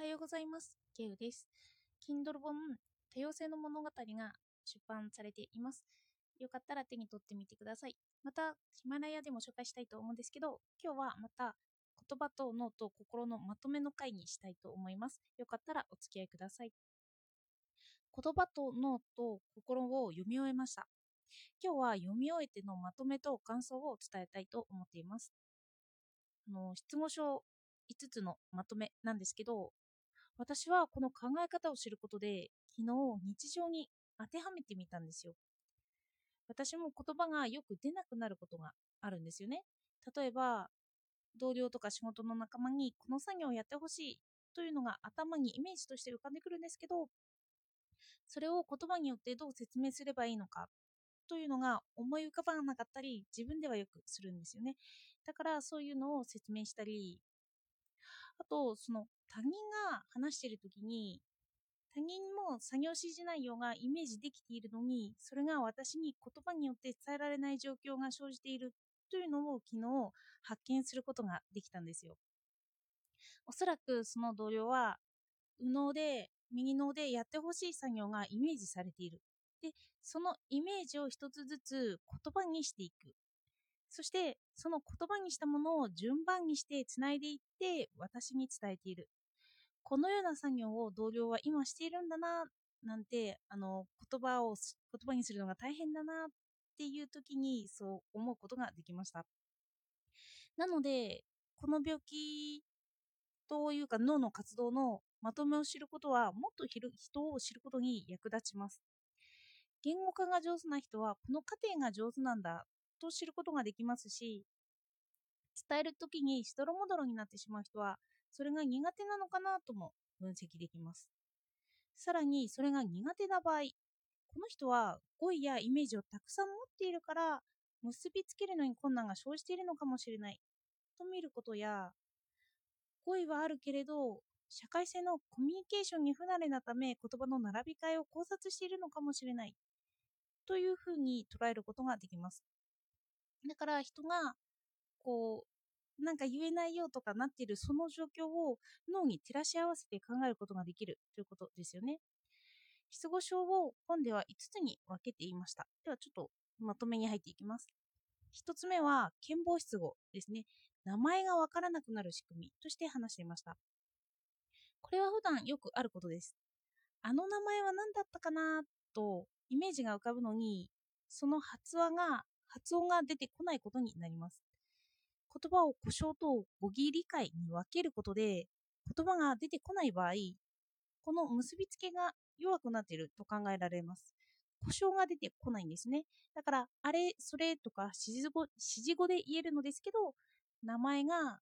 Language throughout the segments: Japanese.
はようございます。ケウです。Kindle 本多様性の物語が出版されています。よかったら手に取ってみてください。また、ヒマラヤでも紹介したいと思うんですけど、今日はまた言葉と脳と心のまとめの回にしたいと思います。よかったらお付き合いください。言葉と脳と心を読み終えました。今日は読み終えてのまとめと感想を伝えたいと思っています。あの失語書5つのまとめなんですけど、私はこの考え方を知ることで、昨日日常に当てはめてみたんですよ。私も言葉がよく出なくなることがあるんですよね。例えば、同僚とか仕事の仲間にこの作業をやってほしいというのが頭にイメージとして浮かんでくるんですけど、それを言葉によってどう説明すればいいのかというのが思い浮かばなかったり、自分ではよくするんですよね。だからそういうのを説明したり、あと、その他人が話してるときに、他人も作業指示内容がイメージできているのに、それが私に言葉によって伝えられない状況が生じているというのを昨日発見することができたんですよ。おそらくその同僚は、右脳で、右脳でやってほしい作業がイメージされている。で、そのイメージを一つずつ言葉にしていく。そして、その言葉にしたものを順番にしてつないでいって私に伝えている。このような作業を同僚は今しているんだな、なんて、あの、言葉を、言葉にするのが大変だなっていう時にそう思うことができました。なので、この病気というか脳の活動のまとめを知ることはもっと人を知ることに役立ちます。言語化が上手な人はこの過程が上手なんだと知ることができますし、伝えるときにしどろもどろになってしまう人は、それが苦手なのかなとも分析できます。さらに、それが苦手な場合、この人は語彙やイメージをたくさん持っているから、結びつけるのに困難が生じているのかもしれないと見ることや、語彙はあるけれど、社会性のコミュニケーションに不慣れなため言葉の並び替えを考察しているのかもしれないというふうに捉えることができます。だから人がこうなんか言えないよとかなっているその状況を脳に照らし合わせて考えることができるということですよね。失語症を本では5つに分けていました。ではちょっとまとめに入っていきます。1つ目は健忘失語ですね。名前がわからなくなる仕組みとして話していました。これは普段よくあることです。あの名前は何だったかなとイメージが浮かぶのに、その発話が発音が出てこないことになります。言葉を故障と語義理解に分けることで、言葉が出てこない場合、この結びつけが弱くなっていると考えられます。故障が出てこないんですね。だから、あれ、それとか指示語指示語で言えるのですけど、名前が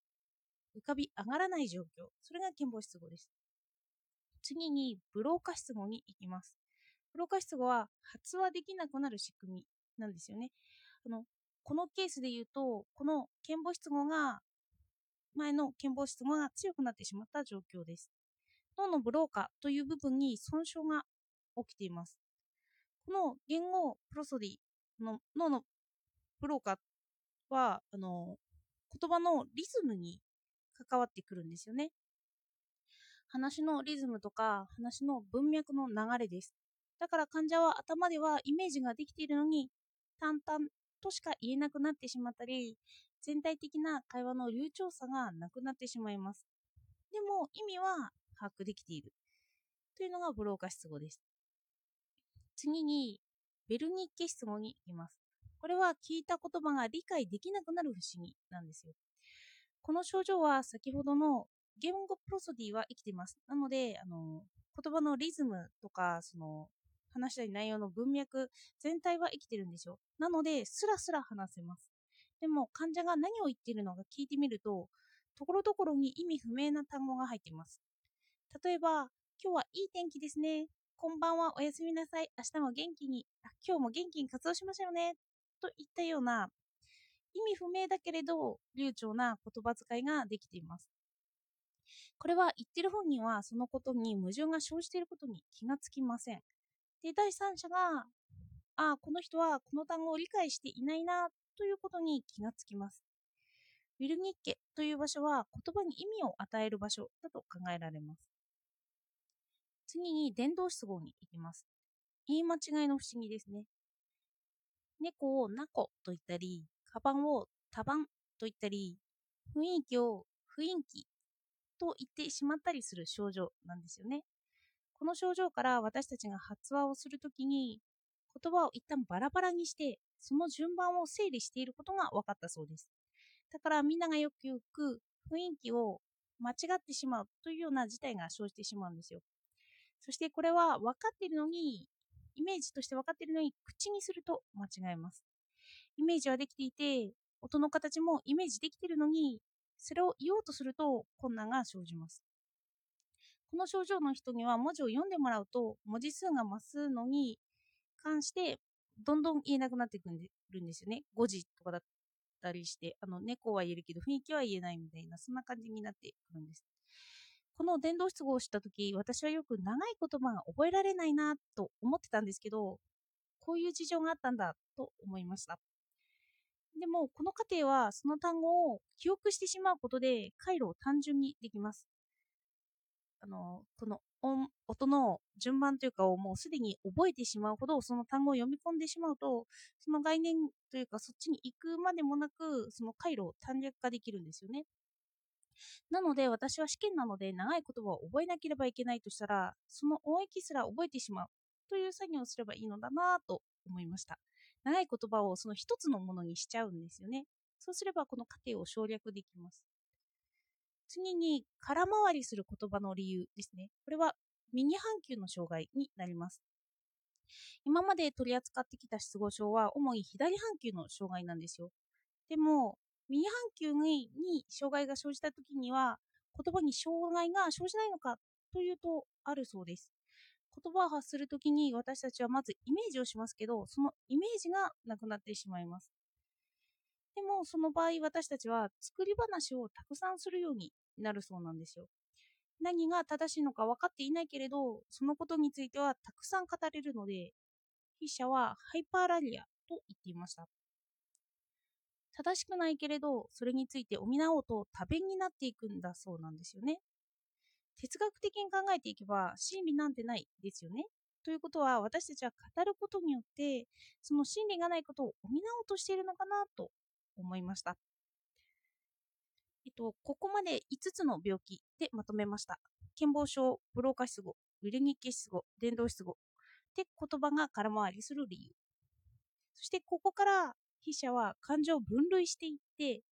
浮かび上がらない状況。それが健忘失語です。次に、ブローカ失語に行きます。ブローカ失語は発話できなくなる仕組みなんですよね。あのこのケースで言うと、この健忘失語が、前の健忘失語が強くなってしまった状況です。脳のブローカという部分に損傷が起きています。この言語プロソディの脳のブローカは、あの、言葉のリズムに関わってくるんですよね。話のリズムとか話の文脈の流れです。だから患者は頭ではイメージができているのに淡々としか言えなくなってしまったり全体的な会話の流暢さがなくなってしまいます。でも意味は把握できている。というのがブローカ失語です。次にベルニッケ失語に行きます。これは聞いた言葉が理解できなくなる不思議なんですよ。この症状は先ほどの言語プロソディは生きています。なのであの言葉のリズムとかその話したい内容の文脈全体は生きてるんですよ。なので、スラスラ話せます。でも、患者が何を言っているのか聞いてみると、ところどころに意味不明な単語が入っています。例えば、今日はいい天気ですね。こんばんは、おやすみなさい。明日も元気に、あ今日も元気に活動しましょうね。といったような、意味不明だけれど、流暢な言葉遣いができています。これは言ってる本人はそのことに矛盾が生じていることに気がつきません。で、第三者が、ああ、この人はこの単語を理解していないなということに気がつきます。ウィルニッケという場所は言葉に意味を与える場所だと考えられます。次に伝導出語に行きます。言い間違いの不思議ですね。猫をナコと言ったり、カバンをタバンと言ったり、雰囲気を雰囲気と言ってしまったりする症状なんですよね。この症状から私たちが発話をするときに言葉を一旦バラバラにしてその順番を整理していることが分かったそうです。だからみんながよくよく雰囲気を間違ってしまうというような事態が生じてしまうんですよ。そしてこれは分かっているのに、イメージとして分かっているのに口にすると間違えます。イメージはできていて、音の形もイメージできているのに、それを言おうとすると困難が生じます。この症状の人には文字を読んでもらうと文字数が増すのに関してどんどん言えなくなってくるんですよね。5時とかだったりして、あの猫は言えるけど雰囲気は言えないみたいな、そんな感じになってくるんです。この伝導出語をした時私はよく長い言葉が覚えられないなと思ってたんですけど、こういう事情があったんだと思いました。でも、この過程はその単語を記憶してしまうことで回路を単純にできます。あの、この音音の順番というかをもうすでに覚えてしまうほどその単語を読み込んでしまうとその概念というかそっちに行くまでもなくその回路を短略化できるんですよね。なので私は試験なので長い言葉を覚えなければいけないとしたらその音域すら覚えてしまうという作業をすればいいのだなと思いました。長い言葉をその一つのものにしちゃうんですよね。そうすればこの過程を省略できます。次に空回りする言葉の理由ですね。これは右半球の障害になります。今まで取り扱ってきた失語症は主に左半球の障害なんですよ。でも、右半球に障害が生じた時には言葉に障害が生じないのかというとあるそうです。言葉を発するときに私たちはまずイメージをしますけど、そのイメージがなくなってしまいます。でもその場合私たちは作り話をたくさんするようになるそうなんですよ。何が正しいのか分かっていないけれど、そのことについてはたくさん語れるので、筆者はハイパーラリアと言っていました。正しくないけれど、それについて補おうと多弁になっていくんだそうなんですよね。哲学的に考えていけば真理なんてないですよね。ということは私たちは語ることによってその真理がないことを補おうとしているのかなと思いました。えっと、ここまで5つの病気でまとめました。健忘症、ブローカ失語、ウィルニッケ失語、伝導失語で言葉が空回りする理由。そしてここから筆者は感情を分類していって、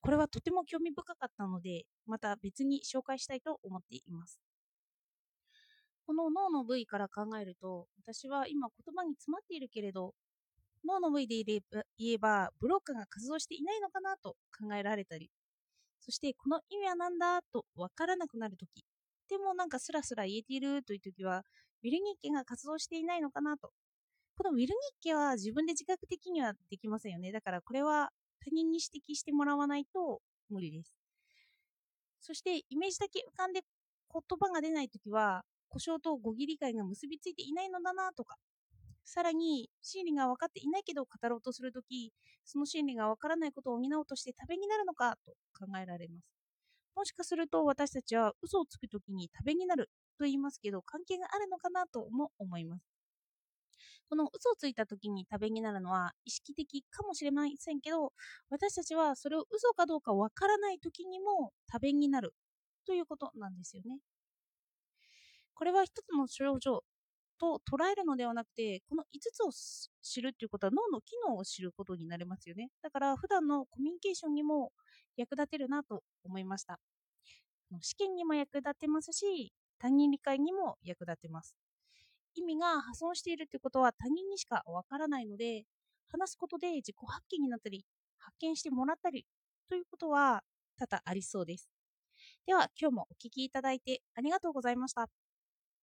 これはとても興味深かったので、また別に紹介したいと思っています。この脳の部位から考えると、私は今言葉に詰まっているけれど、脳の部位で言えば、ブロッカーが活動していないのかなと考えられたり、そしてこの意味は何だ？とわからなくなるとき、でもなんかスラスラ言えているというときは、ウィルニッケが活動していないのかなと。このウィルニッケは自分で自覚的にはできませんよね。だからこれは他人に指摘してもらわないと無理です。そしてイメージだけ浮かんで言葉が出ないときは、故障と語義理解が結びついていないのだなとか、さらに心理が分かっていないけど語ろうとするとき、その心理が分からないことを補おうとして食べになるのかと考えられます。もしかすると私たちは嘘をつくときに食べになると言いますけど、関係があるのかなとも思います。この嘘をついた時に食べになるのは意識的かもしれませんけど、私たちはそれを嘘かどうかわからない時にも食べになるということなんですよね。これは一つの症状と捉えるのではなくて、この5つを知るっていうことは脳の機能を知ることになりますよね。だから普段のコミュニケーションにも役立てるなと思いました。試験にも役立てますし、他人理解にも役立てます。意味が破損しているということは他人にしかわからないので、話すことで自己発見になったり、発見してもらったりということは多々ありそうです。では今日もお聴きいただいてありがとうございました。